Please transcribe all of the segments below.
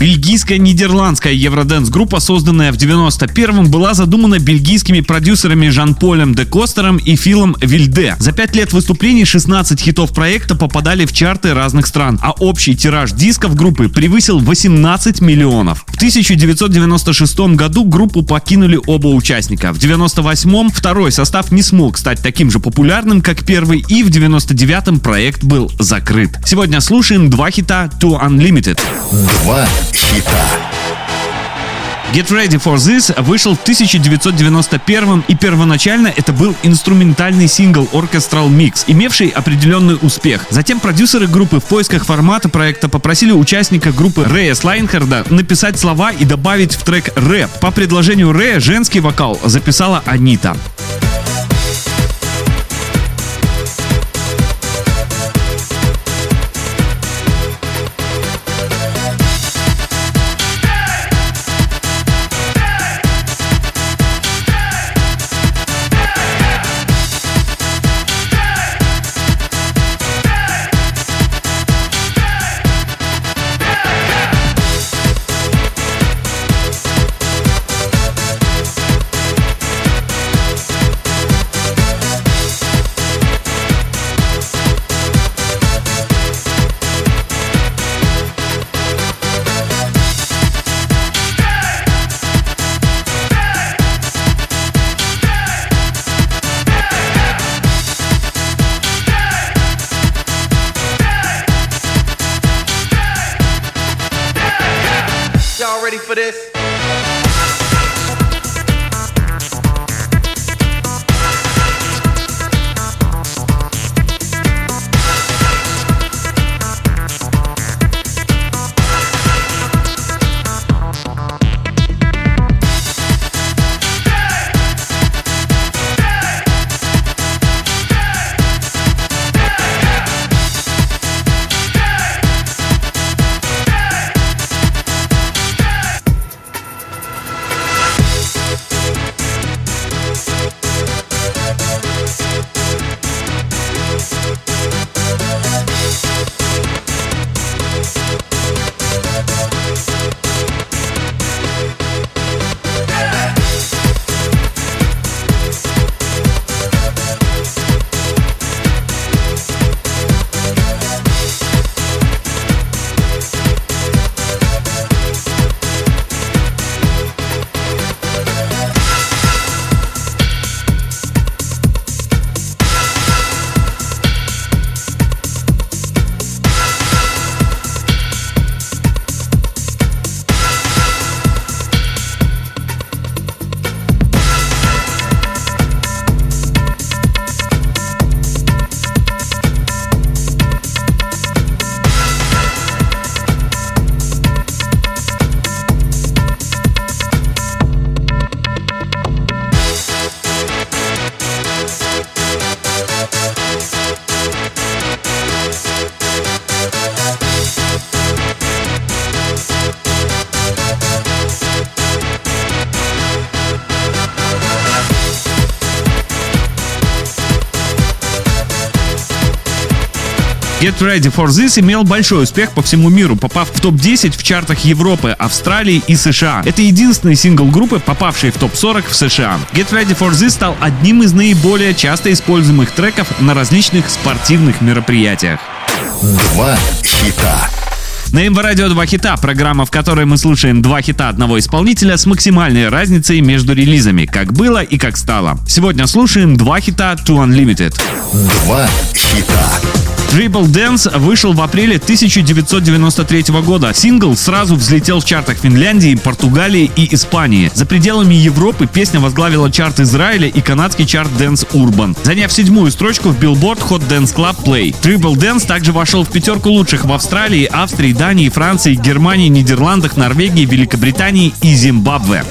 Бельгийская нидерландская евроденс-группа, созданная в 91-м, была задумана бельгийскими продюсерами Жан-Полем де Костером и Филом Вильде. За пять лет выступлений 16 хитов проекта попадали в чарты разных стран, а общий тираж дисков группы превысил 18 миллионов. В 1996 году группу покинули оба участника. В 98-м второй состав не смог стать таким же популярным, как первый, и в 99-м проект был закрыт. Сегодня слушаем два хита To Unlimited. Два хита. Get Ready for This вышел в 1991 и первоначально это был инструментальный сингл Orchestral Mix, имевший определенный успех. Затем продюсеры группы в поисках формата проекта попросили участника группы Рэя Слайнхарда написать слова и добавить в трек рэп. По предложению Рэя женский вокал записала Анита. For this? Get Ready for This имел большой успех по всему миру, попав в топ-10 в чартах Европы, Австралии и США. Это единственный сингл группы, попавший в топ-40 в США. Get Ready for This стал одним из наиболее часто используемых треков на различных спортивных мероприятиях. Два хита. На МВ Радио 2 хита, программа, в которой мы слушаем два хита одного исполнителя с максимальной разницей между релизами, как было и как стало. Сегодня слушаем два хита To Unlimited. Два хита. Triple Dance вышел в апреле 1993 года. Сингл сразу взлетел в чартах Финляндии, Португалии и Испании. За пределами Европы песня возглавила чарт Израиля и канадский чарт Dance Urban, заняв седьмую строчку в Billboard Hot Dance Club Play. Triple Dance также вошел в пятерку лучших в Австралии, Австрии, Дании, Франции, Германии, Нидерландах, Норвегии, Великобритании и Зимбабве.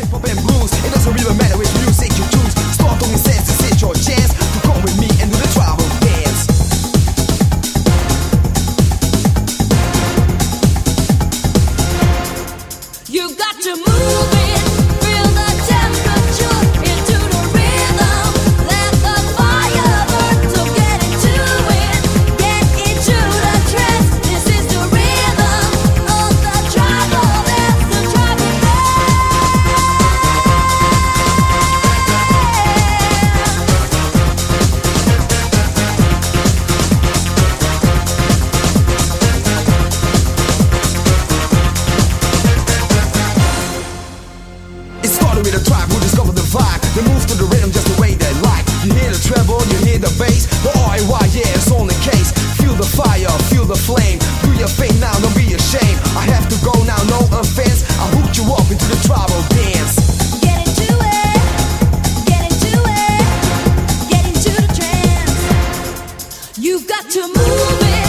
Got to move it,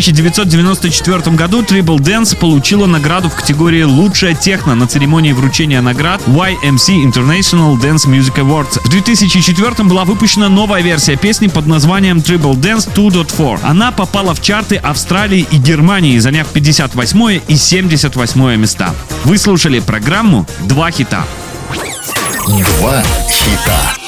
1994 году Triple Dance получила награду в категории «Лучшая техно» на церемонии вручения наград YMC International Dance Music Awards. В 2004 была выпущена новая версия песни под названием Triple Dance 2.4. Она попала в чарты Австралии и Германии, заняв 58 и 78 места. Вы слушали программу «Два хита». Два хита.